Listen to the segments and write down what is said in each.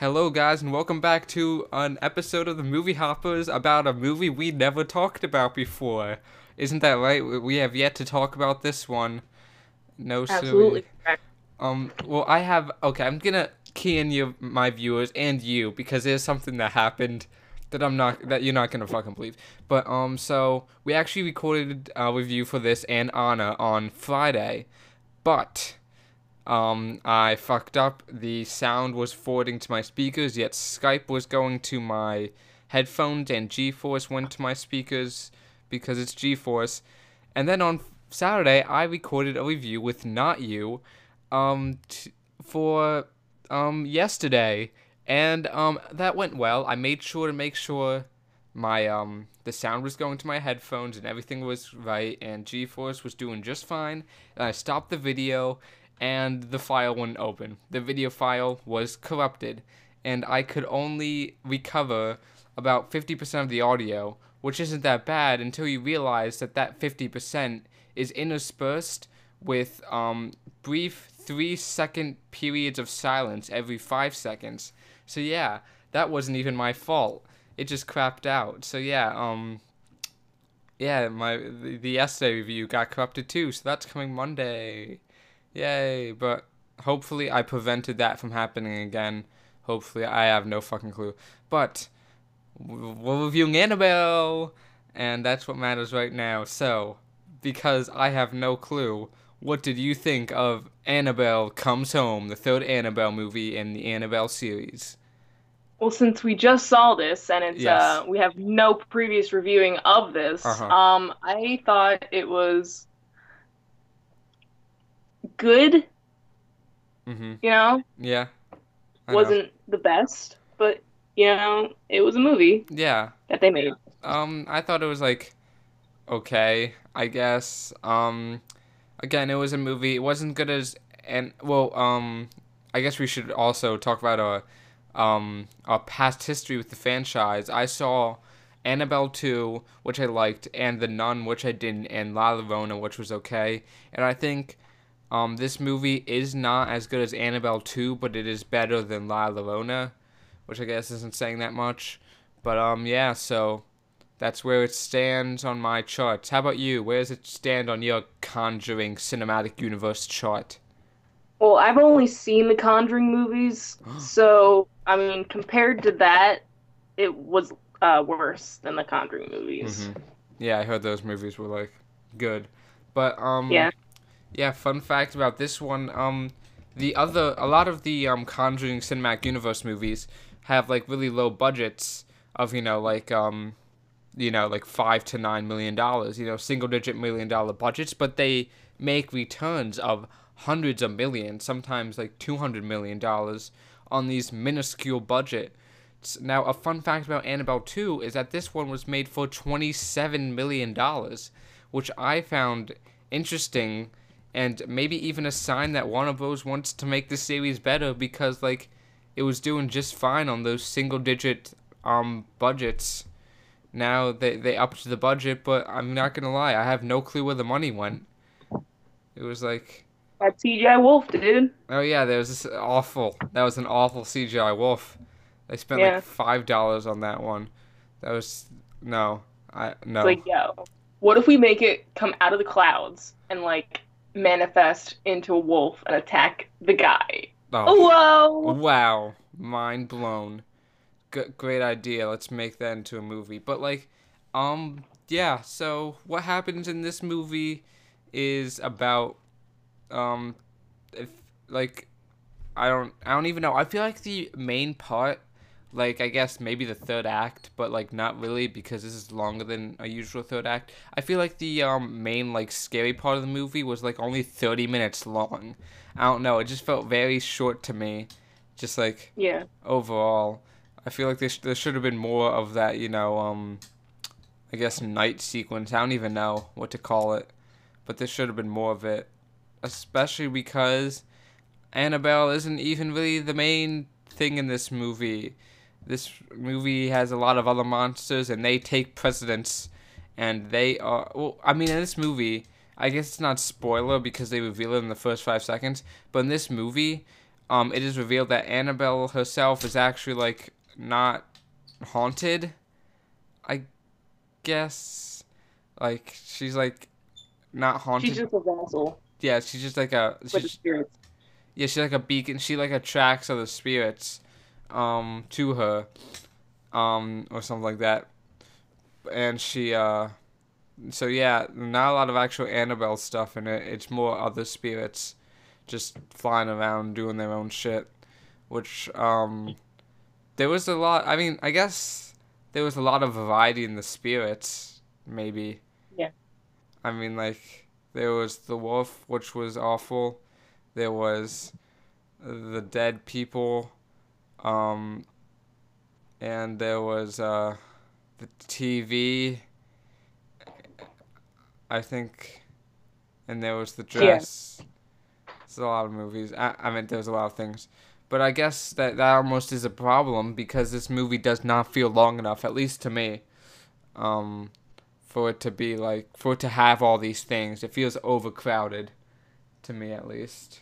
Hello, guys, and welcome back to an episode of the Movie Hoppers about a movie we never talked about before. Isn't that right? We- have yet to talk about this one. No. Absolutely. Um. Well, I have. Okay, I'm gonna key in you, my viewers, and you, because there's something that happened that I'm not that you're not gonna fucking believe. But um, so we actually recorded a review for this and Anna on Friday, but um, I fucked up. The sound was forwarding to my speakers, yet Skype was going to my headphones, and GeForce went to my speakers because it's GeForce. And then on Saturday, I recorded a review with not you, um, t- for um yesterday, and um that went well. I made sure to make sure my um the sound was going to my headphones and everything was right and GeForce was doing just fine. And I stopped the video and the file wouldn't open. The video file was corrupted and I could only recover about 50% of the audio, which isn't that bad until you realize that that 50% is interspersed with um brief 3 second periods of silence every 5 seconds. So yeah, that wasn't even my fault it just crapped out. So yeah, um, yeah, my the essay review got corrupted too. So that's coming Monday, yay! But hopefully, I prevented that from happening again. Hopefully, I have no fucking clue. But we're reviewing Annabelle, and that's what matters right now. So, because I have no clue, what did you think of Annabelle Comes Home, the third Annabelle movie in the Annabelle series? Well, since we just saw this and it's Yes. uh we have no previous reviewing of this, Uh-huh. um I thought it was good, Mm-hmm. you know, Yeah. I wasn't the best, but you know, it was a movie Yeah. that they made. Um, I thought it was like okay, I guess. Um, again, it was a movie. It wasn't good as and well. Um, I guess we should also talk about a um a past history with the franchise. I saw Annabelle two, which I liked, and The Nun, which I didn't, and La Llorona, which was okay. And I think um this movie is not as good as Annabelle two, but it is better than La Llorona, which I guess isn't saying that much. But um yeah, so that's where it stands on my charts. How about you? Where does it stand on your Conjuring Cinematic Universe chart? Well, I've only seen the Conjuring movies, so I mean, compared to that, it was uh worse than the Conjuring movies. Mhm. Yeah, I heard those movies were like good, but um Yeah. Yeah. Fun fact about this one, um, the other a lot of the um Conjuring Cinematic Universe movies have like really low budgets of you know like um you know like five to nine million dollars you know single digit million dollar budgets but they make returns of hundreds of millions sometimes like 200 million dollars on these minuscule budget now a fun fact about annabelle 2 is that this one was made for 27 million dollars which i found interesting and maybe even a sign that warner bros wants to make the series better because like it was doing just fine on those single digit um budgets now they they upped the budget, but I'm not gonna lie, I have no clue where the money went. It was like, That CGI Wolf, dude. oh yeah, there was this awful. That was an awful CGI wolf. They spent Yeah. like five dollars on that one. That was no, I no. It's like, yo, what if we make it come out of the clouds and like manifest into a wolf and attack the guy? oh, Whoa! wow, mind blown. G- great idea. Let's make that into a movie. But like, um, yeah. So what happens in this movie is about, um, if like, I don't, I don't even know. I feel like the main part, like I guess maybe the third act, but like not really because this is longer than a usual third act. I feel like the um main like scary part of the movie was like only thirty minutes long. I don't know. It just felt very short to me. Just like Yeah. overall. I feel like there, sh- there should have been more of that, you know, um, I guess night sequence. I don't even know what to call it, but there should have been more of it, especially because Annabelle isn't even really the main thing in this movie. This movie has a lot of other monsters, and they take precedence, and they are. Well, I mean, in this movie, I guess it's not spoiler because they reveal it in the first five seconds, but in this movie, um, it is revealed that Annabelle herself is actually like not haunted. I guess, like she's like not haunted. She's just a vessel yeah, she's just like a. She's, spirits. yeah, she's like a beacon. She like attracts other spirits, um, to her, um, or something like that. And she, uh, so yeah, not a lot of actual Annabelle stuff in it. It's more other spirits, just flying around doing their own shit. Which, um, there was a lot. I mean, I guess there was a lot of variety in the spirits. Maybe. Yeah. I mean, like there was the wolf, which was awful. There was the dead people, um, and there was uh, the TV. I think, and there was the dress. It's a lot of movies. I, I mean, there's a lot of things, but I guess that that almost is a problem because this movie does not feel long enough, at least to me. Um, for it to be like for it to have all these things. It feels overcrowded to me at least.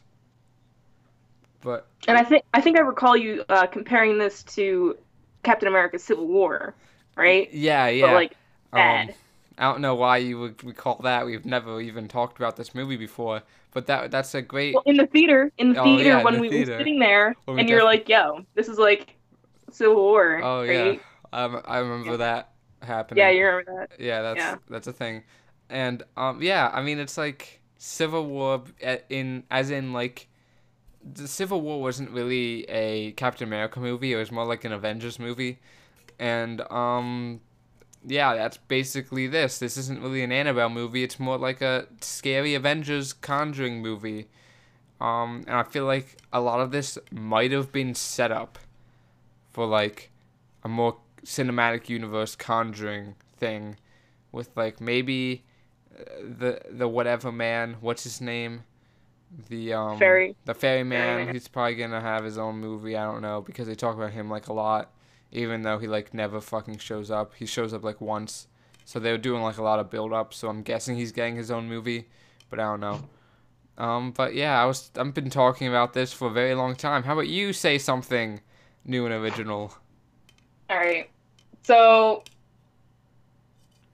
But And I think I think I recall you uh, comparing this to Captain America: Civil War, right? yeah, yeah. But like um, bad. I don't know why you would recall that. We've never even talked about this movie before, but that that's a great well, in the theater, in the Oh, theater yeah, in when the we theater. were sitting there, and you're like, "Yo, this is like Civil War." Oh right? yeah. Um I remember Yeah. that happening. Yeah, you remember that? Yeah, that's Yeah. that's a thing, and um, yeah, I mean it's like Civil War in as in like the Civil War wasn't really a Captain America movie; it was more like an Avengers movie, and um, yeah, that's basically this. This isn't really an Annabelle movie; it's more like a scary Avengers Conjuring movie, um, and I feel like a lot of this might have been set up for like a more cinematic universe conjuring thing with like maybe uh, the the whatever man what's his name the um Fairy. the ferryman he's probably gonna have his own movie i don't know because they talk about him like a lot. Even though he like never fucking shows up he shows up like once. So they were doing like a lot of build up so i'm guessing he's getting his own movie but i don't know. Um but yeah i was i've been talking about this for a very long time. How about you say something new and original? All right. So,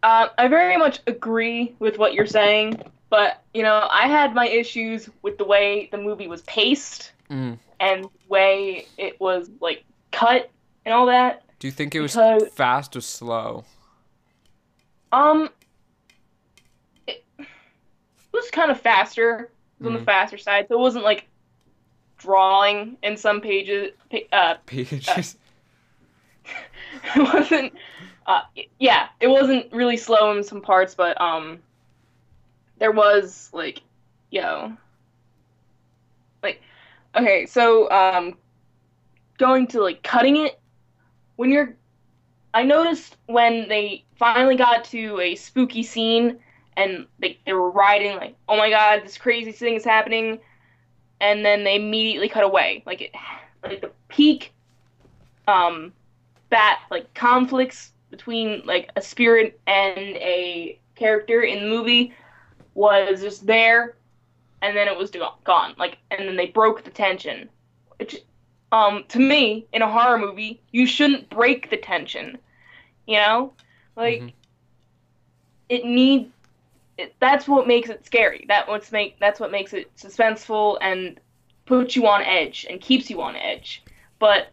uh, I very much agree with what you're saying, but you know, I had my issues with the way the movie was paced mm. and the way it was like cut and all that. Do you think it was Because- fast or slow? Um, it, it was kind of faster. It was on Mhm. the faster side, so it wasn't like drawing in some pages. Uh, Pages. it wasn't. Uh, yeah, it wasn't really slow in some parts, but um, there was like, yo, like, okay, so um, going to like cutting it when you're. I noticed when they finally got to a spooky scene and they they were riding like, oh my god, this crazy thing is happening, and then they immediately cut away. Like it, like the peak, um, that like conflicts between like a spirit and a character in the movie was just there and then it was gone. Like and then they broke the tension which um to me in a horror movie you shouldn't break the tension you know? Like Mhm. it need it, that's what makes it scary. That what's make that's what makes it suspenseful and puts you on edge and keeps you on edge. But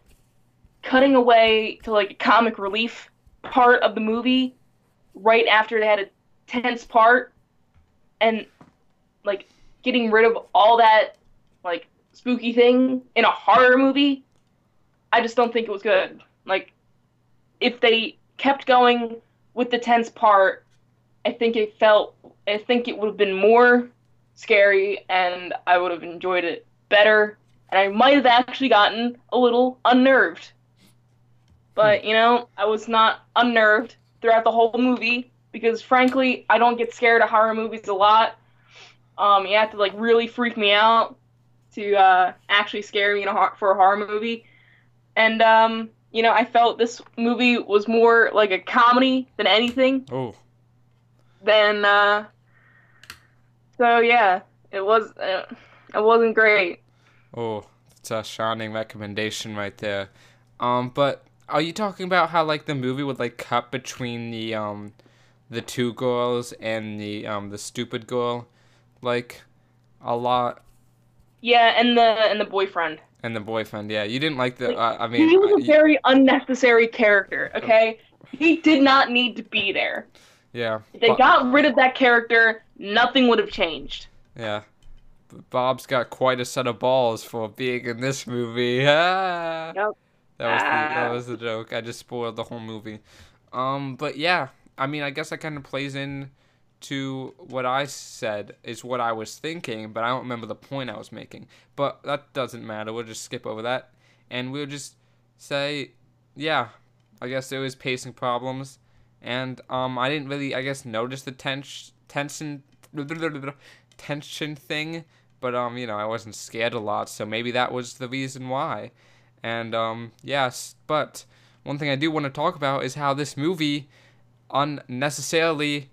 cutting away to like a comic relief part of the movie right after they had a tense part and like getting rid of all that like spooky thing in a horror movie i just don't think it was good. Like if they kept going with the tense part i think it felt i think it would have been more scary and i would have enjoyed it better. And i might have actually gotten a little unnerved. But hmm. you know, I was not unnerved throughout the whole movie because frankly, I don't get scared of horror movies a lot. Um, you have to like really freak me out to uh, actually scare me in a for a horror movie. And um, you know, I felt this movie was more like a comedy than anything. Oh, Than uh, so yeah, it was uh, it wasn't great. oh, It's a shining recommendation right there. Um, but are you talking about how like the movie would like cut between the um the two girls and the um the stupid girl like a lot Yeah, and the and the boyfriend. and the boyfriend yeah you didn't like the Like, uh, i mean he was a very unnecessary character. Okay, he did not need to be there. yeah If they Bo- got rid of that character, nothing would have changed. yeah bob's got quite a set of balls for being in this movie ah. Yep. that was the, that Ah. was the joke i just spoiled the whole movie um but yeah i mean i guess that kind of plays in to what I said is what I was thinking, but I don't remember the point I was making. But that doesn't matter. We'll just skip over that, and we'll just say, yeah, I guess there was pacing problems, and um, I didn't really, I guess, notice the tens- tension, tension thing, but um, you know, I wasn't scared a lot, so maybe that was the reason why, and um, yes, but one thing I do want to talk about is how this movie unnecessarily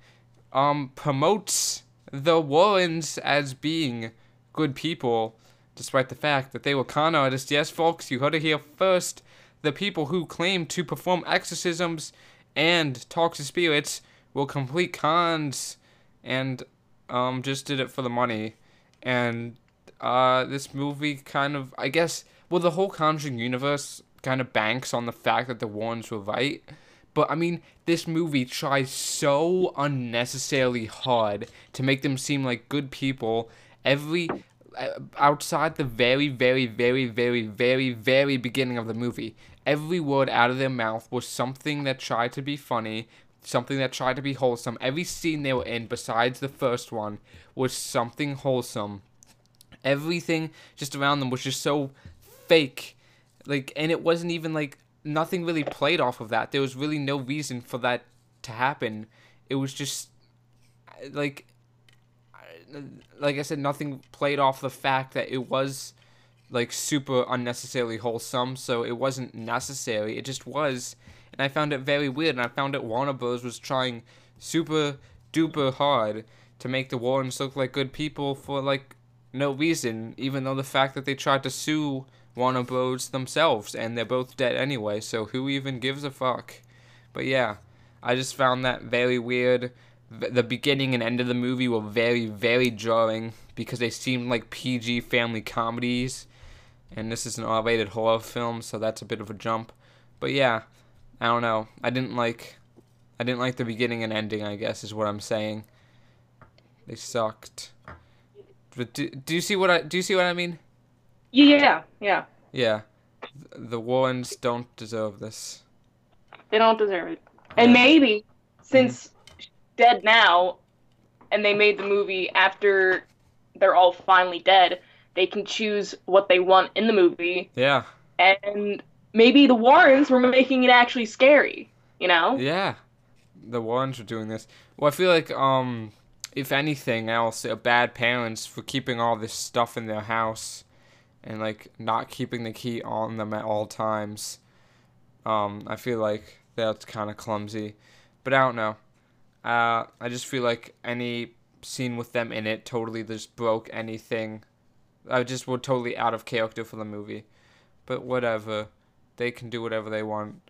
um promotes the Warrens as being good people, despite the fact that they were con artists. Yes, folks, you heard it here first. The people who claim to perform exorcisms and talk to spirits were complete cons, and um just did it for the money. And uh, this movie kind of, I guess, well, the whole Conjuring universe kind of banks on the fact that the Warrens were right. But I mean, this movie tries so unnecessarily hard to make them seem like good people. Every uh, outside the very, very, very, very, very, very beginning of the movie, every word out of their mouth was something that tried to be funny, something that tried to be wholesome. Every scene they were in, besides the first one, was something wholesome. Everything just around them was just so fake, like, and it wasn't even like nothing really played off of that. There was really no reason for that to happen. It was just like like I said nothing played off the fact that it was like super unnecessarily wholesome, so it wasn't necessary. It just was, and I found it very weird. And I found that Warner Bros was trying super duper hard to make the Warrens look like good people for like no reason, even though the fact that they tried to sue Warner Bros themselves and they're both dead anyway, so who even gives a fuck? But yeah, I just found that very weird. The beginning and end of the movie were very, very jarring because they seemed like PG family comedies, and this is an R-rated horror film, so that's a bit of a jump. But yeah, I don't know. I didn't like, I didn't like the beginning and ending. I guess is what I'm saying. They sucked. But do, do you see what I do? You see what I mean? Yeah, yeah. Yeah, the Warrens don't deserve this. They don't deserve it. And Yeah. maybe since she's dead now, and they made the movie after they're all finally dead, they can choose what they want in the movie, Yeah, and maybe the Warrens were making it actually scary. You know? yeah, the Warrens are doing this. Well, I feel like um, if anything else, they're bad parents for keeping all this stuff in their house, and like not keeping the key on them at all times. Um, I feel like that's kind of clumsy, but I don't know. Uh, I just feel like any scene with them in it totally just broke anything. I just were totally out of character for the movie, but whatever. They can do whatever they want.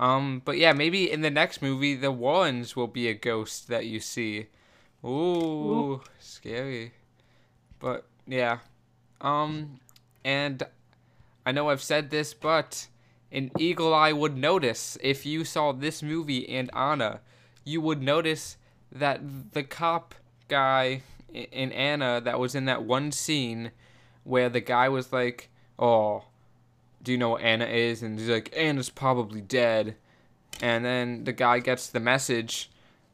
Um, but yeah, maybe in the next movie, the Warrens will be a ghost that you see. Ooh, scary. But yeah, um, and I know I've said this, but an eagle eye would notice if you saw this movie and Anna, you would notice that the cop guy in Anna that was in that one scene where the guy was like, "Oh, do you know what Anna is?" and he's like, "Anna's probably dead," and then the guy gets the message.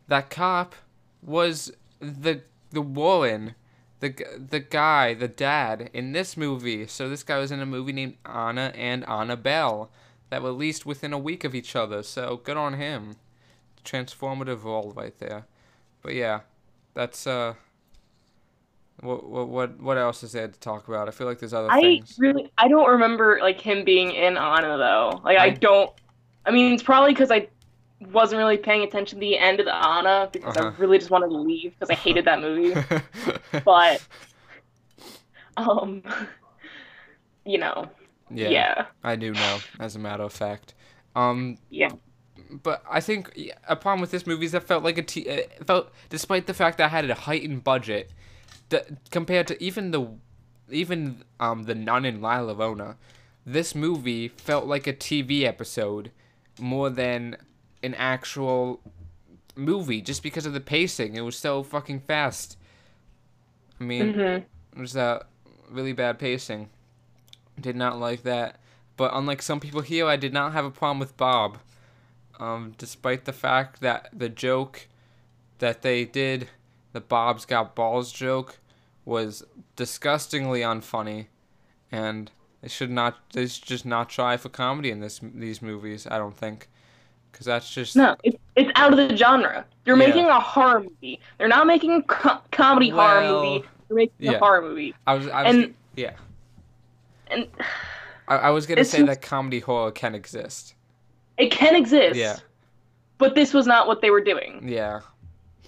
That cop was the the Warren the the guy, the dad in this movie. So this guy was in a movie named Anna and Annabelle that were released within a week of each other. So good on him. Transformative role right there. But yeah, that's uh. What what what what else is there to talk about? I feel like there's other I things. really, I don't remember like him being in Anna though. Like I, I- don't. I mean, it's probably because I wasn't really paying attention to the end of the Anna because Uh-huh. I really just wanted to leave because I hated that movie. but um, you know, Yeah, yeah, I do know, as a matter of fact. Um, yeah. but I think a problem with this movie is that felt like a t- it felt despite the fact that I had a heightened budget, that compared to even the even um the Nun in La Llorona, this movie felt like a TV episode more than an actual movie just because of the pacing. It was so fucking fast. I mean, hmm it was uh, really bad pacing. Did not like that. But unlike some people here, I did not have a problem with Bob. Um, despite the fact that the joke that they did, the Bob's Got Balls joke, was disgustingly unfunny, and they should not. They should just not try for comedy in this these movies. I don't think, because that's just No, it's it's out of the genre. They're Yeah. making a horror movie. They're not making a co- comedy horror movie. They're making yeah. a horror movie. I was. I was and- yeah. And I, I was gonna say just- that comedy horror can exist. it can exist. Yeah. But this was not what they were doing. Yeah.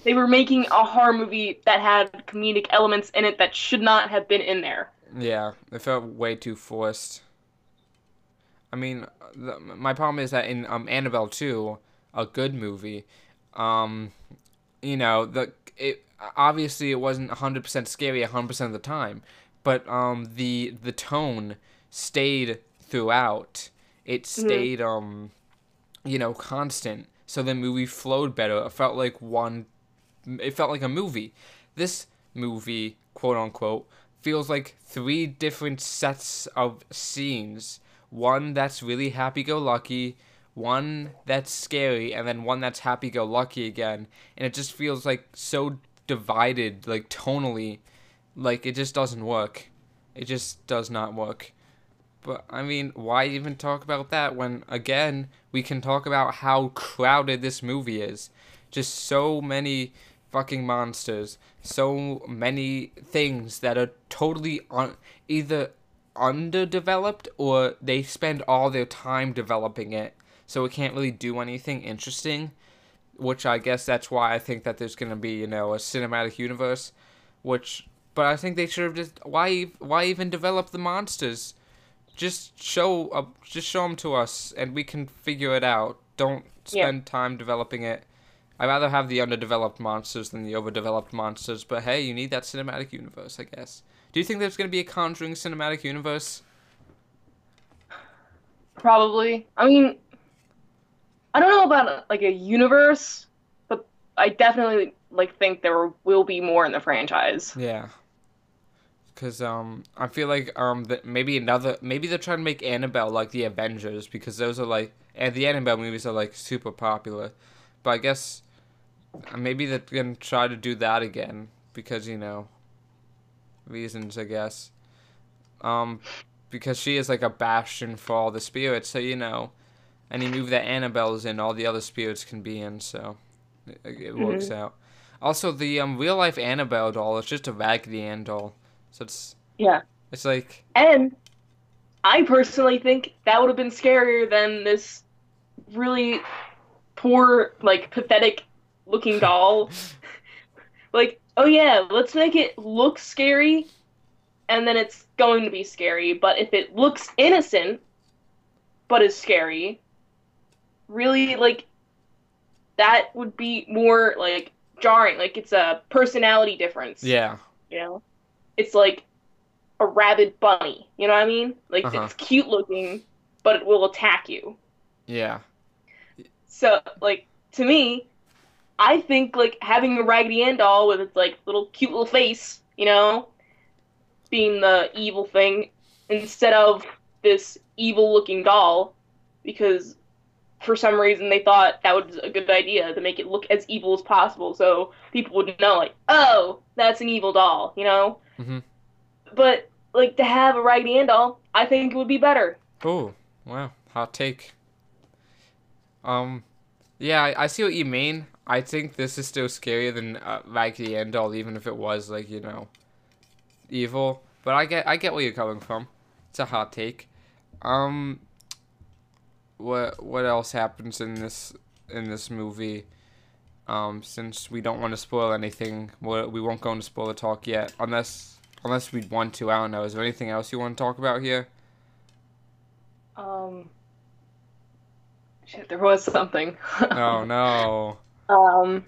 They were making a horror movie that had comedic elements in it that should not have been in there. Yeah, it felt way too forced. I mean, the, my problem is that in um, Annabelle 2, a good movie, um, you know, the it obviously it wasn't 100% scary 100% of the time, but um, the the tone stayed throughout. It stayed um, you know, constant. So the movie flowed better. It felt like one it felt like a movie. This movie, quote unquote, feels like three different sets of scenes. One that's really happy go lucky, one that's scary, and then one that's happy go lucky again. And it just feels like so divided, like tonally. Like it just doesn't work. It just does not work. But I mean, why even talk about that when again we can talk about how crowded this movie is? Just so many fucking monsters, so many things that are totally un- either underdeveloped or they spend all their time developing it, so it can't really do anything interesting. Which I guess that's why I think that there's gonna be you know a cinematic universe, which but I think they should have just why why even develop the monsters? just show uh, just show them to us and we can figure it out don't Yeah. spend time developing it i'd rather have the underdeveloped monsters than the overdeveloped monsters but hey you need that cinematic universe i guess do you think there's going to be a conjuring cinematic universe Probably. I mean, I don't know about like a universe, but I definitely like think there will be more in the franchise. yeah because um i feel like um that maybe another maybe they're trying to make annabelle like the avengers because those are like and the annabelle movies are like super popular but i guess uh, maybe they're gonna try to do that again because you know reasons i guess um because she is like a bastion for all the spirits so you know any move that annabelle's in all the other spirits can be in so it, it works out also the um real life annabelle doll is just a raggedy ann doll so it's Yeah. it's like And I personally think that would have been scarier than this really poor, like pathetic looking doll. like, oh yeah, let's make it look scary and then it's going to be scary, but if it looks innocent but is scary, really like that would be more like jarring. Like it's a personality difference. yeah You know? It's like a rabid bunny. You know what I mean? Like Uh-huh. it's cute looking, but it will attack you. yeah So like to me, I think like having a Raggedy Ann doll with its like little cute little face, you know, being the evil thing instead of this evil looking doll, because for some reason they thought that was a good idea to make it look as evil as possible, so people would know like, oh, that's an evil doll, you know. Mhm. But like to have a Raggedy Ann doll, I think it would be better. oh wow hot take um yeah I, I see what you mean i think this is still scarier than uh, raggedy ann doll even if it was like you know evil but i get i get where you're coming from it's a hot take um what what else happens in this in this movie um since we don't want to spoil anything we we won't go into spoiler talk yet unless unless we want to i don't know is there anything else you want to talk about here Um. Shit, there was something. Oh no. Um.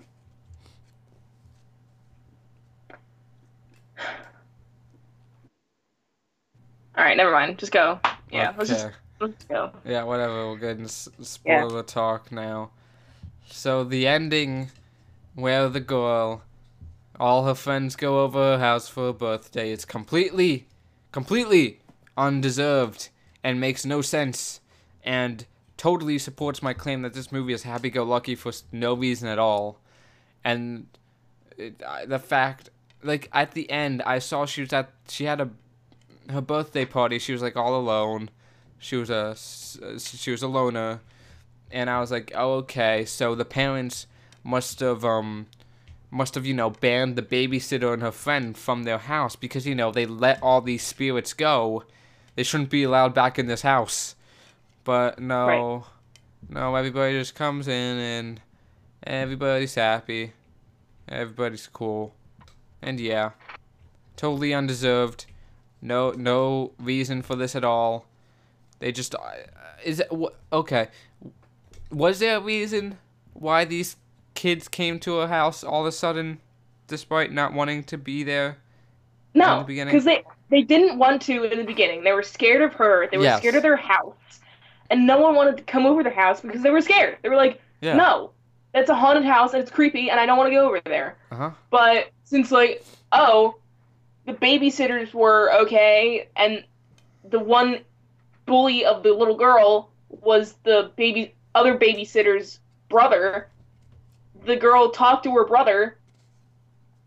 All right, never mind. Just go. Yeah, let's just Okay. let's go. Yeah, whatever. We'll get into s- spoiler talk now. So the ending, where the girl, all her friends go over her house for her birthday, it's completely, completely undeserved and makes no sense, and totally supports my claim that this movie is happy-go-lucky for no reason at all, and it, the fact, like at the end, I saw she was at she had a her birthday party. She was like all alone. She was a she was a loner. And i was like oh okay. So the parents must have um must have you know banned the babysitter and her friend from their house because you know they let all these spirits go. They shouldn't be allowed back in this house but no no everybody just comes in and everybody's happy everybody's cool and yeah totally undeserved no no reason for this at all they just uh, is it okay? Was there a reason why these kids came to a house all of a sudden, despite not wanting to be there? In No, the because they they didn't want to in the beginning. They were scared of her. They were Yes. scared of their house, and no one wanted to come over the house because they were scared. They were like, Yeah. "No, that's a haunted house and it's creepy, and I don't want to go over there." Uh huh. But since like, oh, the babysitters were okay, and the one bully of the little girl was the baby other babysitter's brother. The girl talked to her brother,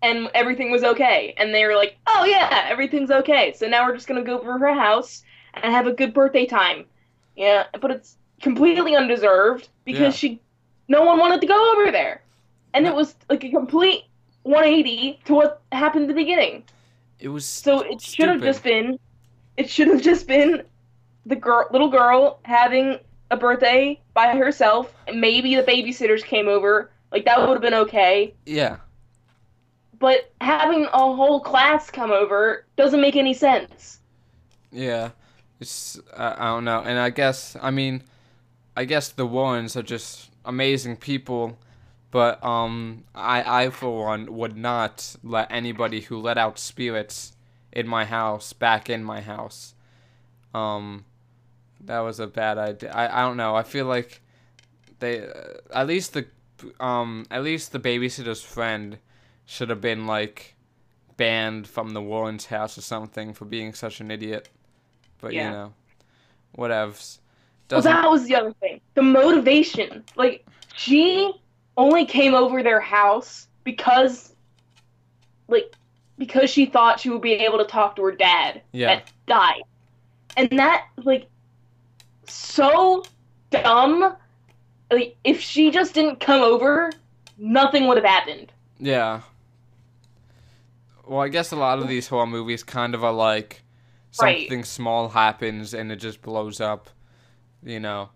and everything was okay. And they were like, "Oh yeah, everything's okay." So now we're just gonna go over her house and have a good birthday time. Yeah, but it's completely undeserved because Yeah. she, no one wanted to go over there, and it was like a complete 180 to what happened at the beginning. It was So it should have just been, it should have just been, the girl, little girl having a birthday by herself. And maybe the babysitters came over. Like that would have been okay. yeah. But having a whole class come over doesn't make any sense. Yeah, it's uh, I don't know, and I guess I mean, I guess the Warrens are just amazing people, but um, I I for one would not let anybody who let out spirits in my house back in my house. Um, that was a bad idea. I I don't know. I feel like they uh, at least the um at least the babysitter's friend should have been like banned from the Warrens' house or something for being such an idiot. But Yeah. you know, whatevs. Well, Doesn't that was the other thing. The motivation. Like, she only came over their house because, like, because she thought she would be able to talk to her dad Yeah. that died. And that, like, so dumb. Like, if she just didn't come over, nothing would have happened. yeah. Well, I guess a lot of these horror movies kind of are like Right. something small happens and it just blows up, you know.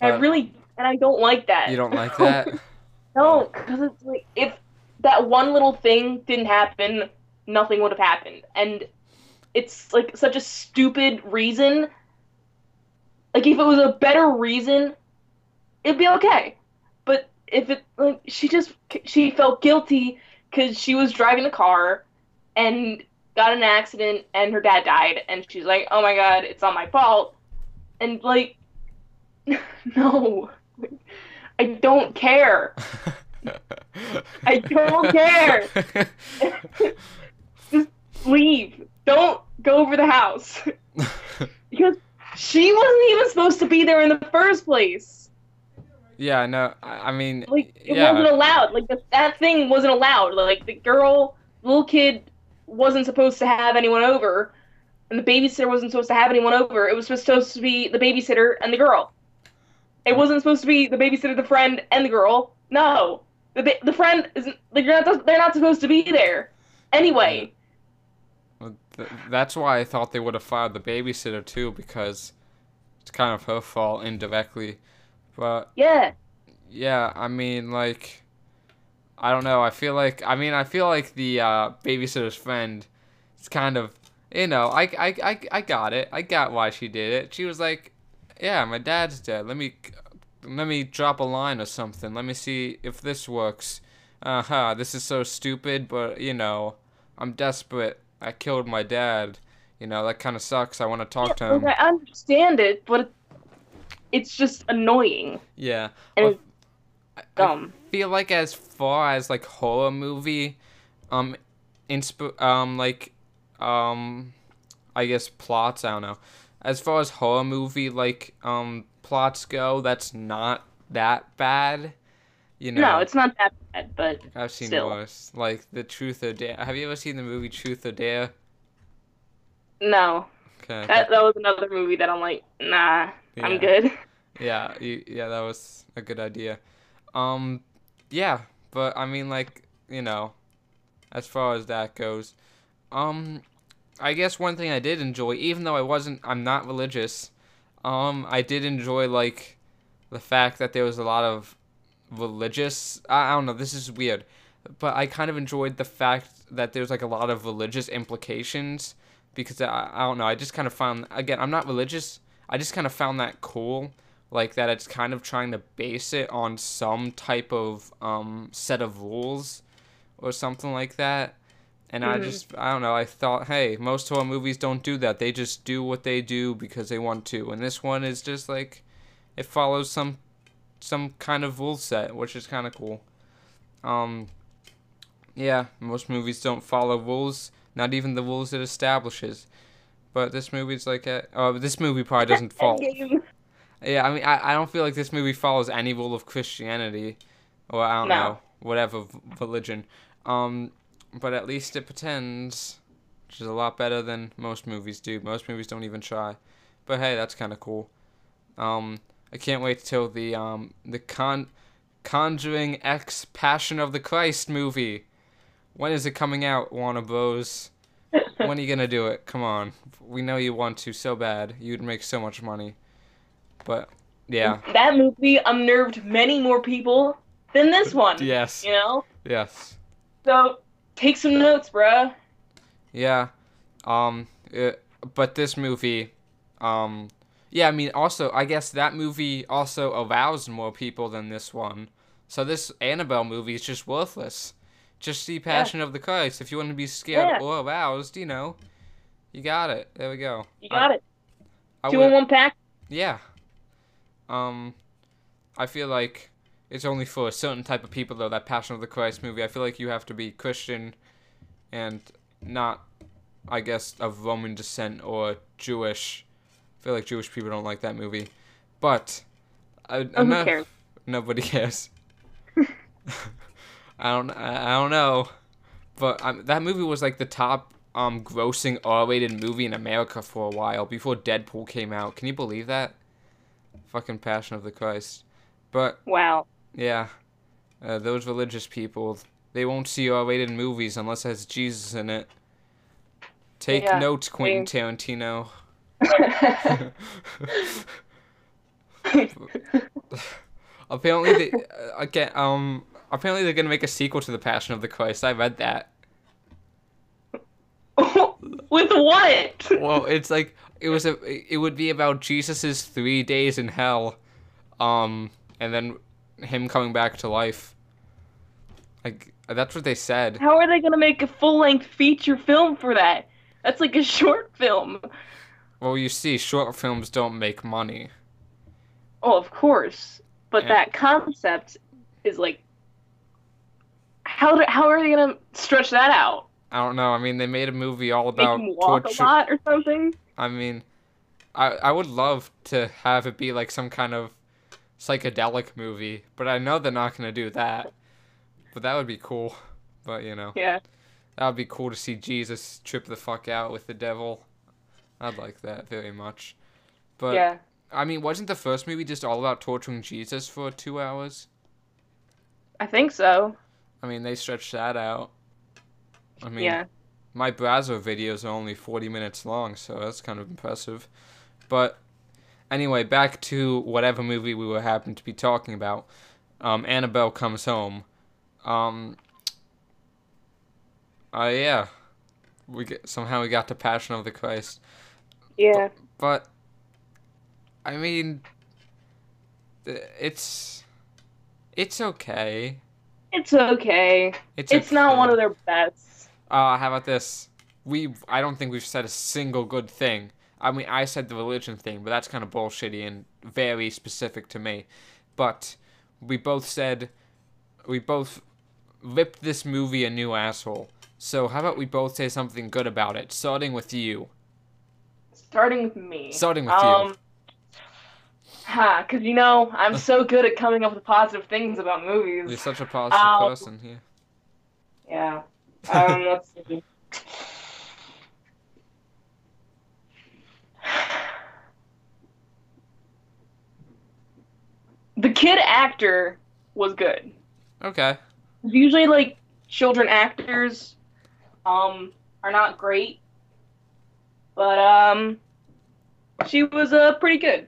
I really, and I don't like that. you don't like that? No, because it's like if that one little thing didn't happen, nothing would have happened, and it's like such a stupid reason. Like if it was a better reason, it'd be okay. But if it like she just she felt guilty because she was driving the car and got in an accident and her dad died, and she's like, oh my god, it's all my fault, and like, no, I don't care. I don't care. Just leave. Don't go over the house. because she wasn't even supposed to be there in the first place. yeah, no. I I mean, Like it yeah. wasn't allowed. Like the, that thing wasn't allowed. Like the girl, little kid, wasn't supposed to have anyone over, and the babysitter wasn't supposed to have anyone over. It was supposed to be the babysitter and the girl. It wasn't supposed to be the babysitter, the friend, and the girl. No, the ba- the friend isn't. Like you're not. They're not supposed to be there. Anyway. Well, th- that's why I thought they would have fired the babysitter too, because it's kind of her fault indirectly. But Yeah. yeah, I mean, like, I don't know. I feel like, I mean, I feel like the uh, babysitter's friend. It's kind of, you know, I, I, I, I got it. I got why she did it. She was like, yeah, my dad's dead. Let me let me drop a line or something. Let me see if this works. Uh huh. This is so stupid, but you know, I'm desperate. I killed my dad. You know, that kind of sucks. I want to talk to him. Like, I understand it, but it's just annoying Yeah. and Well, it's I- I dumb. Feel like as far as like horror movie, um, insp um like, um, I guess plots. I don't know. As far as horror movie like um plots go, that's not that bad. You know. No, it's not that bad, but I've seen still. worse. Like the Truth or Dare. Have you ever seen the movie Truth or Dare? no. Okay. That that was another movie that I'm like, nah, Yeah. I'm good. Yeah, you, yeah, that was a good idea. Um, yeah, but I mean, like, you know, as far as that goes, um, I guess one thing I did enjoy, even though I wasn't, I'm not religious, um, I did enjoy like the fact that there was a lot of religious. I, I don't know, this is weird, but I kind of enjoyed the fact that there's like a lot of religious implications because I, I don't know, I just kind of found again, I'm not religious. I just kind of found that cool like that it's kind of trying to base it on some type of um, set of rules or something like that. And i Mhm. just i don't know i thought hey most horror movies don't do that. They just do what they do because they want to. And this one is just like it follows some some kind of rule set which is kind of cool. Um yeah most movies don't follow rules. Not even the rules it establishes. But this movie's like a, oh this movie probably doesn't fall. Endgame. Yeah, I mean, I, I don't feel like this movie follows any rule of Christianity, or I don't No. know, whatever v- religion. Um, but at least it pretends, which is a lot better than most movies do. Most movies don't even try. But hey, that's kind of cool. Um, I can't wait till the um the con, Conjuring X Passion of the Christ movie. When is it coming out, Warner Bros? when are you gonna do it? Come on, we know you want to so bad. You'd make so much money. But yeah, That movie unnerved many more people than this one. yes, You know? yes, So take some notes, bruh. yeah. Um, it, but this movie, um, yeah. I mean, also, I guess that movie also aroused more people than this one. So this Annabelle movie is just worthless. Just see Passion of the Christ if you want to be scared Yeah. or aroused. You know, you got it. There we go. You got it. Two in one pack. Yeah. Um, I feel like it's only for a certain type of people though. That Passion of the Christ movie. I feel like you have to be Christian, and not, I guess, of Roman descent or Jewish. I feel like Jewish people don't like that movie, but I, Oh, I'm who cares? Nobody cares. I don't. I, I don't know, but um, that movie was like the top um grossing R-rated movie in America for a while before Deadpool came out. Can you believe that? Fucking Passion of the Christ. But Wow. yeah, uh, those religious people, they won't see R-rated movies unless it has Jesus in it. Take Yeah, notes, Quentin Tarantino. Apparently, they, uh, again, um, apparently they're gonna make a sequel to the Passion of the Christ. I read that. With what? Well, it's like it was a, it would be about Jesus's three days in hell, um, and then him coming back to life. Like that's what they said. How are they gonna make a full length feature film for that? That's like a short film. Well, you see, short films don't make money. Oh, of course. But Yeah. that concept is like, how do, how are they gonna stretch that out? I don't know. I mean, they made a movie all about Make him walk torture. a lot or something? I mean, I I would love to have it be like some kind of psychedelic movie, but I know they're not gonna do that. But that would be cool. But you know, Yeah. that would be cool to see Jesus trip the fuck out with the devil. I'd like that very much. But yeah. I mean, wasn't the first movie just all about torturing Jesus for two hours? I think so. I mean, they stretched that out. I mean, yeah. My browser videos are only 40 minutes long, so that's kind of impressive. But anyway, back to whatever movie we were happen to be talking about. Um, Annabelle comes home. Um, uh, yeah, we get, somehow we got to Passion of the Christ, Yeah. but I mean, it's it's okay. It's okay. It's It's not one of their best. Uh, how about this? We I don't think we've said a single good thing. I mean, I said the religion thing, but that's kind of bullshitty and very specific to me. But we both said we both ripped this movie a new asshole. So how about we both say something good about it, starting with you. Starting with me. Starting with um, you. Ha, because you know I'm so good at coming up with positive things about movies. You're such a positive um, person here. Yeah. Um, let's see. The kid actor was good. Okay. Usually, like children actors, um, are not great, but um, she was uh pretty good.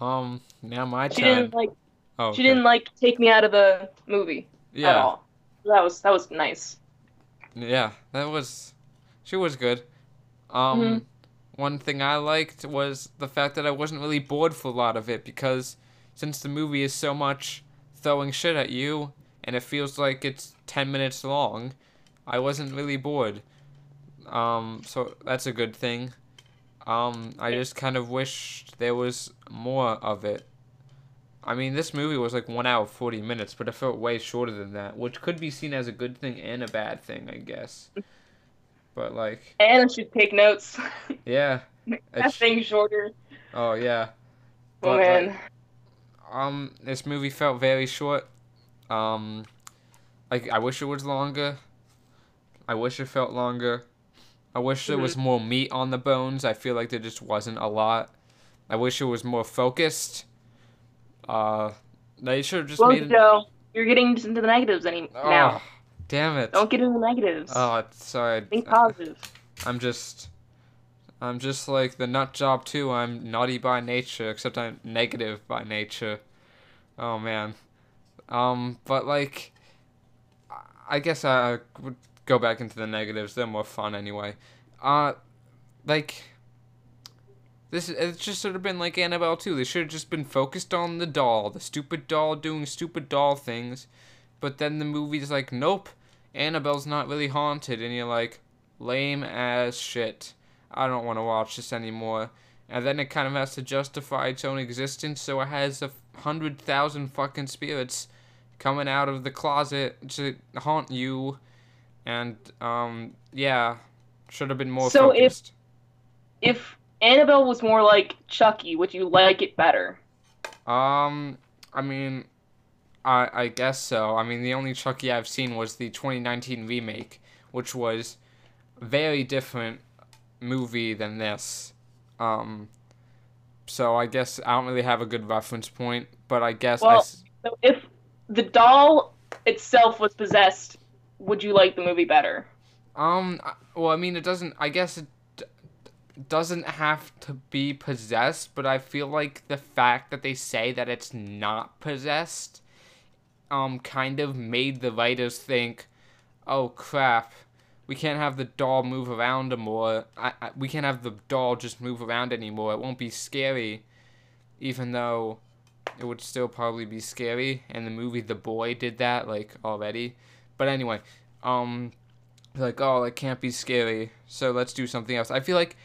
Um. Now my She didn't like oh. she okay. didn't like take me out of the movie at Yeah. That was that was nice. Yeah. That was. She was good. Um. Mhm. One thing I liked was the fact that I wasn't really bored for a lot of it because since the movie is so much throwing shit at you and it feels like it's 10 minutes long, I wasn't really bored. Um, so that's a good thing. Um, I just kind of wished there was more of it. I mean, this movie was like 1 hour 40 minutes, but it felt way shorter than that, which could be seen as a good thing and a bad thing, I guess. But like, and I should take notes. yeah. that thing shorter. Oh yeah. But, man. like, um, this movie felt very short. Um, like I wish it was longer. I wish it felt longer. I wish there was more meat on the bones. I feel like there just wasn't a lot. I wish it was more focused. Uh, they should have just well, made it. Joe, you're getting into the negatives any now. Oh, damn it. Don't get into the negatives. Oh, sorry. Think positive. I'm just I'm just like the nut job too. I'm naughty by nature, except I'm negative by nature. Oh man. Um, but like I- I guess I would go back into the negatives. They're more fun anyway. Uh like this it just should have been like Annabelle too. They should have just been focused on the doll, the stupid doll doing stupid doll things. But then the movie's like, nope, Annabelle's not really haunted, and you're like, lame as shit. I don't want to watch this anymore. And then it kind of has to justify its own existence, so it has a hundred thousand fucking spirits coming out of the closet to haunt you. And um, yeah, should have been more So if- focused. If Annabelle was more like Chucky, would you like it better? Um, I mean, I I guess so. I mean, the only Chucky I've seen was the 2019 remake, which was very different movie than this. Um, so I guess I don't really have a good reference point, but I guess Well- s- So if the doll itself was possessed, would you like the movie better? Um. Well, I mean, it doesn't. I guess it doesn't have to be possessed, but I feel like the fact that they say that it's not possessed, um, kind of made the writers think, "Oh crap, we can't have the doll move around anymore. I, I we can't have the doll just move around anymore. It won't be scary, even though." It would still probably be scary, and the movie The Boy did that like already. But anyway, um, like, oh, it can't be scary, so let's do something else. I feel like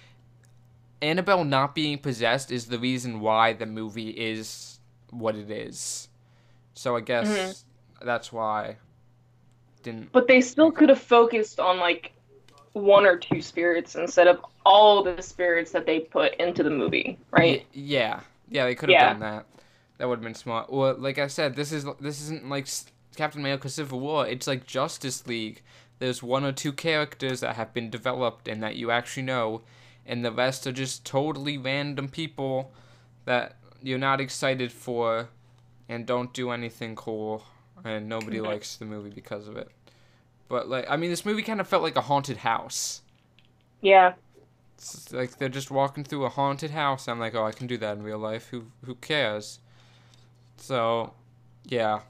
Annabelle not being possessed is the reason why the movie is what it is. So I guess Mhm. that's why didn't But they still could have focused on like one or two spirits instead of all the spirits that they put into the movie, right? Yeah, yeah, they could have Yeah. done that. That would have been smart. Or like I said, this is this isn't like Captain America: Civil War. It's like Justice League. There's one or two characters that have been developed and that you actually know, and the rest are just totally random people that you're not excited for, and don't do anything cool, and nobody likes the movie because of it. But like, I mean, this movie kind of felt like a haunted house. Yeah. It's like they're just walking through a haunted house. I'm like, oh, I can do that in real life. Who who cares? So, yeah,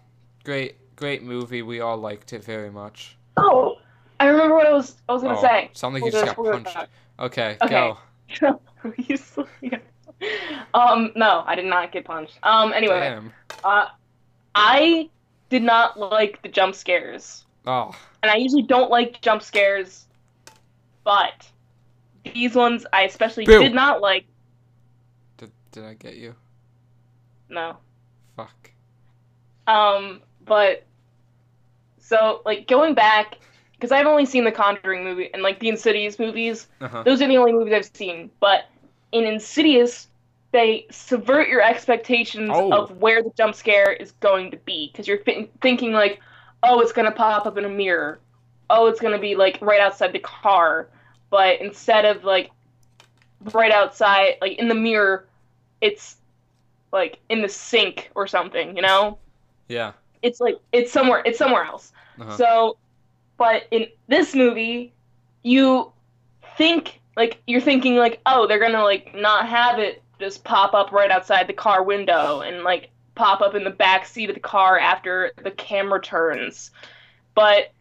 great great movie. We all liked it very much. Oh, I remember what I was I was gonna oh, say. sound like you just got punched. on. Okay, Okay. go. You sleep. um, no, I did not get punched. Um, anyway, Damn. uh, I did not like the jump scares, Oh, and I usually don't like jump scares, but these ones I especially Boo. did not like. did, did I get you? No. Fuck. Um, but so like going back because I've only seen the Conjuring movie and like the Insidious movies. Uh huh. Those are the only movies I've seen. But in Insidious, they subvert your expectations Oh. of where the jump scare is going to be because you're thi- thinking like, oh, it's gonna pop up in a mirror. Oh, it's gonna be like right outside the car. But instead of like right outside, like in the mirror, it's like in the sink or something. You know? Yeah. It's like it's somewhere. It's somewhere else. Uh-huh. So, but in this movie, you think like you're thinking like, oh, they're gonna like not have it just pop up right outside the car window and like pop up in the back seat of the car after the camera turns, but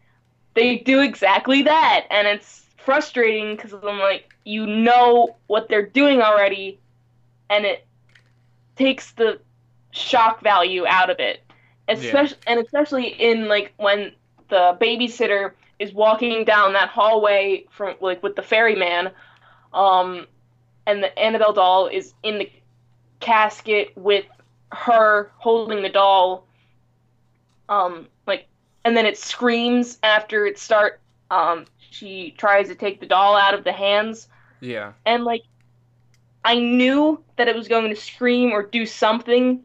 they do exactly that, and it's frustrating because I'm like, you know what they're doing already, and it takes the shock value out of it. Especially and especially in like when the babysitter is walking down that hallway from like with the ferryman um and the annabelle doll is in the casket with her holding the doll um like and then it screams after it start um she tries to take the doll out of the hands Yeah. and like I knew that it was going to scream or do something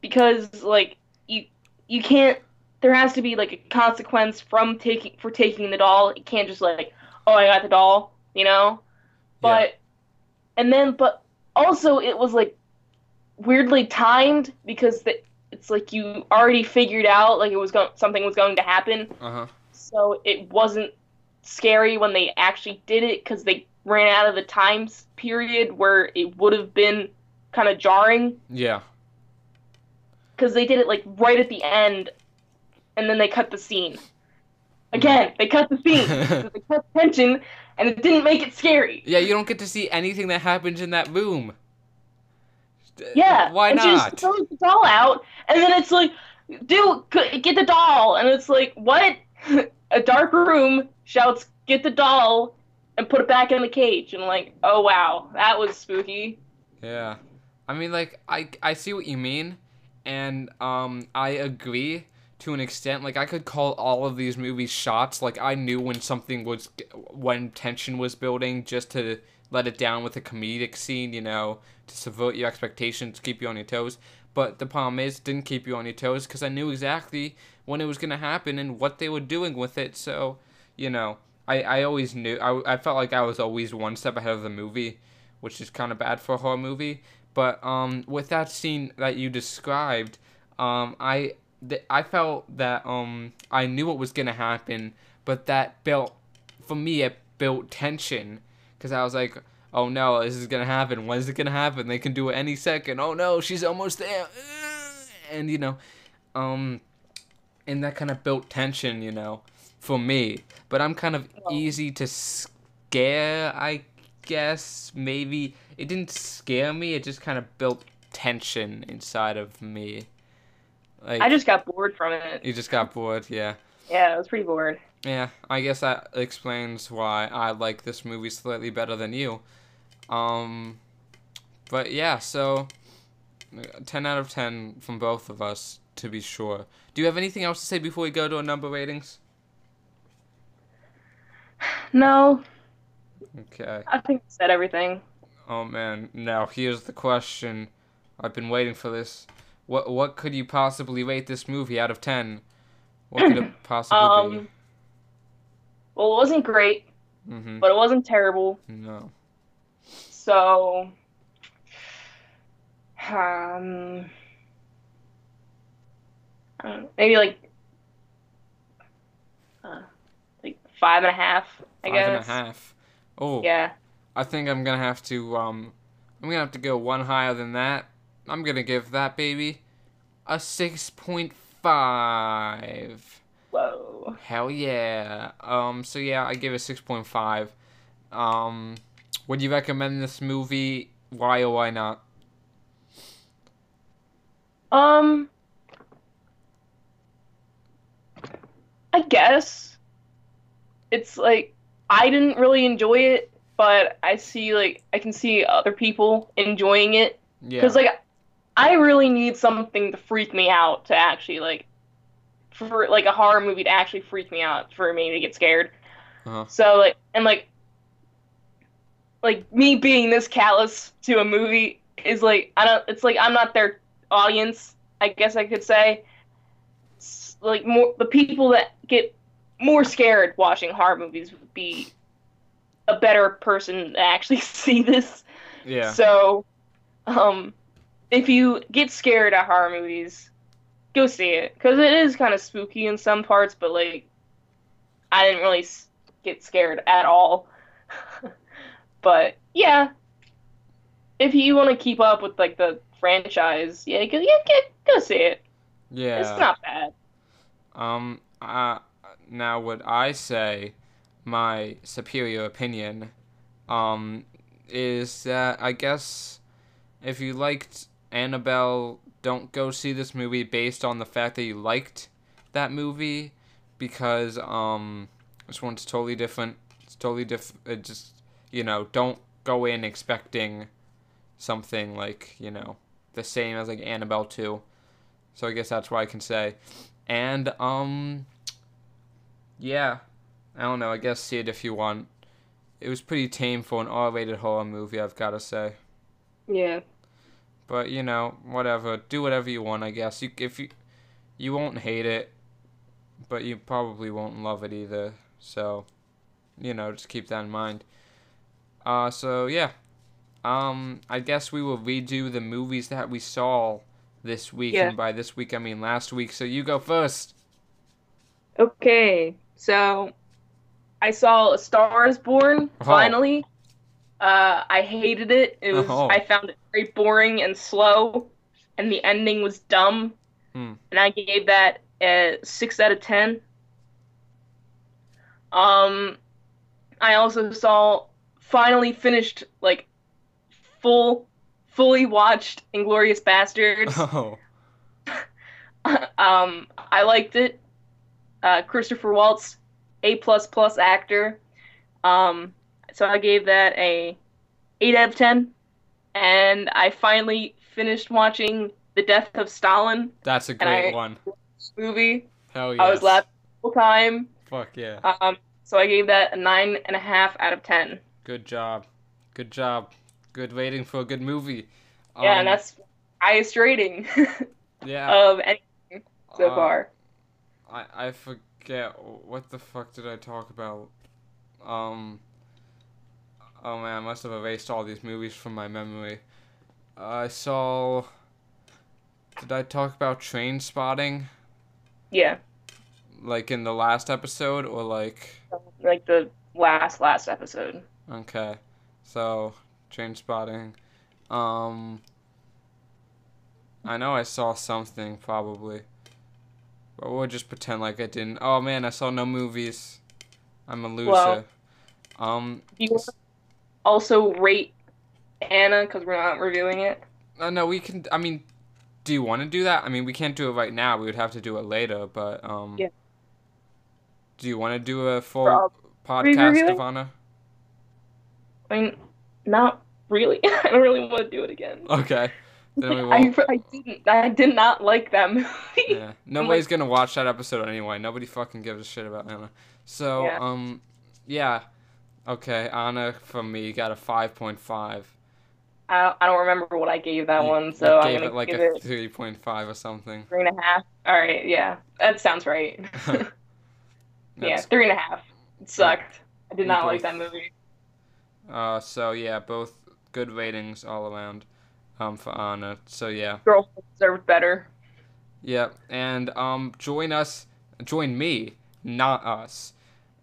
because like you you can't there has to be like a consequence from taking for taking the doll. It can't just like oh I got the doll, you know? But and then but also it was like weirdly timed because the, it's like you already figured out like it was going something was going to happen Uh huh. so it wasn't scary when they actually did it because they ran out of the times period where it would have been kind of jarring Yeah. because they did it like right at the end and then they cut the scene. Again they cut the scene. So they cut the tension and it didn't make it scary. Yeah, you don't get to see anything that happens in that room. Yeah Why and she not? just throws the doll out and then it's like dude get the doll. And it's like what? A dark room shouts get the doll and put it back in the cage. And like oh wow that was spooky. Yeah. I mean like I I see what you mean and um I agree to an extent like I could call all of these movies shots like I knew when something was when tension was building just to let it down with a comedic scene, you know, to subvert your expectations, keep you on your toes. But the problem is, didn't keep you on your toes because I knew exactly when it was gonna happen and what they were doing with it. So, you know, I, I always knew I, I felt like I was always one step ahead of the movie, which is kind of bad for a horror movie. But um, with that scene that you described, um, I th- I felt that um I knew what was gonna happen, but that built for me it built tension because I was like, oh no, this is gonna happen. When is it gonna happen? They can do it any second. Oh no, she's almost there, and you know, um, and that kind of built tension, you know, for me. But I'm kind of Oh. easy to scare, I guess. Maybe it didn't scare me. It just kind of built tension inside of me. Like i just got bored from it you just got bored, yeah. yeah i was pretty bored Yeah, I guess that explains why I like this movie slightly better than you. Um, but yeah, so uh, 10 out of 10 from both of us, to be sure. Do you have anything else to say before we go to our number ratings? no Okay. i think i said everything Oh man, now here's the question. I've been waiting for this. What what could you possibly rate this movie out of 10? What could it possibly um well it wasn't great be? Mhm. but it wasn't terrible No. so um know, maybe like uh, like five and a half i Five guess and a half. Oh. yeah I think I'm gonna have to um I'm gonna have to go one higher than that. I'm gonna give that baby a six point five. whoa Hell yeah. Um so yeah, I give it six point five. Um would you recommend this movie why or why not? Um, I guess it's like I didn't really enjoy it, but I see like I can see other people enjoying it Yeah. because like I really need something to freak me out to actually like for like a horror movie to actually freak me out for me to get scared. Uh-huh. So like and like like me being this callous to a movie is like I don't it's like I'm not their audience, I guess I could say. S- Like more the people that get more scared watching horror movies would be a better person to actually see this. yeah. So um if you get scared at horror movies, go see it cuz it is kind of spooky in some parts, but like I didn't really get scared at all. but yeah, if you want to keep up with like the franchise, yeah, go, yeah, get, go see it. yeah. It's not bad. Um, uh, now would I say my superior opinion, um, is that I guess if you liked Annabelle, don't go see this movie based on the fact that you liked that movie, because um, this one's totally different. It's totally different. It just you know, don't go in expecting something like you know the same as like Annabelle two. So I guess that's what I can say. And um yeah, I don't know, I guess see it if you want. It was pretty tame for an R-rated horror movie, I've got to say. Yeah. But, you know, whatever. Do whatever you want, I guess. You if you you won't hate it, but you probably won't love it either. So, you know, just keep that in mind. Uh so yeah. Um I guess we will redo the movies that we saw this week Yeah. and by this week I mean last week. So you go first. Okay, so I saw A Star Is Born Oh. finally. Uh, I hated it. It was Oh. I found it very boring and slow, and the ending was dumb. Hmm. And I gave that a six out of ten. Um, I also saw finally finished like full, fully watched Inglourious Basterds. Oh. um, I liked it. Uh, Christopher Waltz, A plus plus actor. Um, so I gave that a eight out of ten, and I finally finished watching The Death of Stalin That's a great I- one. movie. Hell yes. I was laughing the whole time. Fuck yeah. Um, so I gave that a nine and a half out of ten. Good job. Good job. Good rating for a good movie. Yeah, Um, and that's highest rating yeah. of anything so uh, far. I I forget what the fuck did I talk about? Um. Oh man, I must have erased all these movies from my memory. I saw. Did I talk about Trainspotting Yeah, like in the last episode or like? like the last last episode. Okay, so Trainspotting. Um. I know I saw something probably. But we'll just pretend like I didn't. Oh man, I saw no movies. I'm a loser. Well- um. You also rate Anna because we're not reviewing it? Uh, no, we can. I mean, do you want to do that? I mean, we can't do it right now. We would have to do it later. But um. Yeah. Do you want to do a full podcast, reviewing? Ivana? I mean, not really. I don't really want to do it again. Okay. I. I didn't. I did not like that movie. Yeah. Nobody's gonna watch that episode anyway. Nobody fucking gives a shit about Anna. So Yeah. um, yeah. Okay, Anna from me got a five point five. I, I don't remember what I gave that You- one, so I'm gave gonna it like a three point five or something. three and a half. All right, yeah, that sounds right. yeah, three and a half. It sucked. I did not like that movie. Uh, so yeah, both good ratings all around. Um, for Anna. So yeah. Girls deserved better. Yep, and um, join us, join me, not us.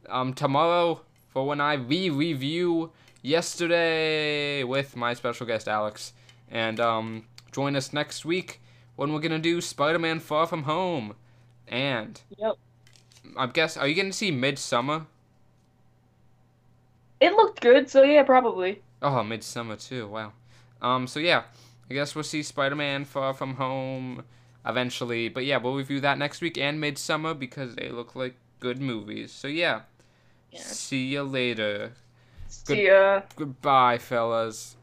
Um, tomorrow for when I re-review yesterday with my special guest Alex, and um, join us next week when we're gonna do Spider-Man: Far From Home, and Yep. I guess are you gonna see Midsommar? It looked good, so yeah, probably. Oh, Midsommar too. Wow. Um, so yeah, I guess we'll see Spider-Man Far From Home eventually. But yeah, we'll review that next week and Midsommar because they look like good movies. So yeah, Yeah. see you later. See ya. Goodbye, fellas.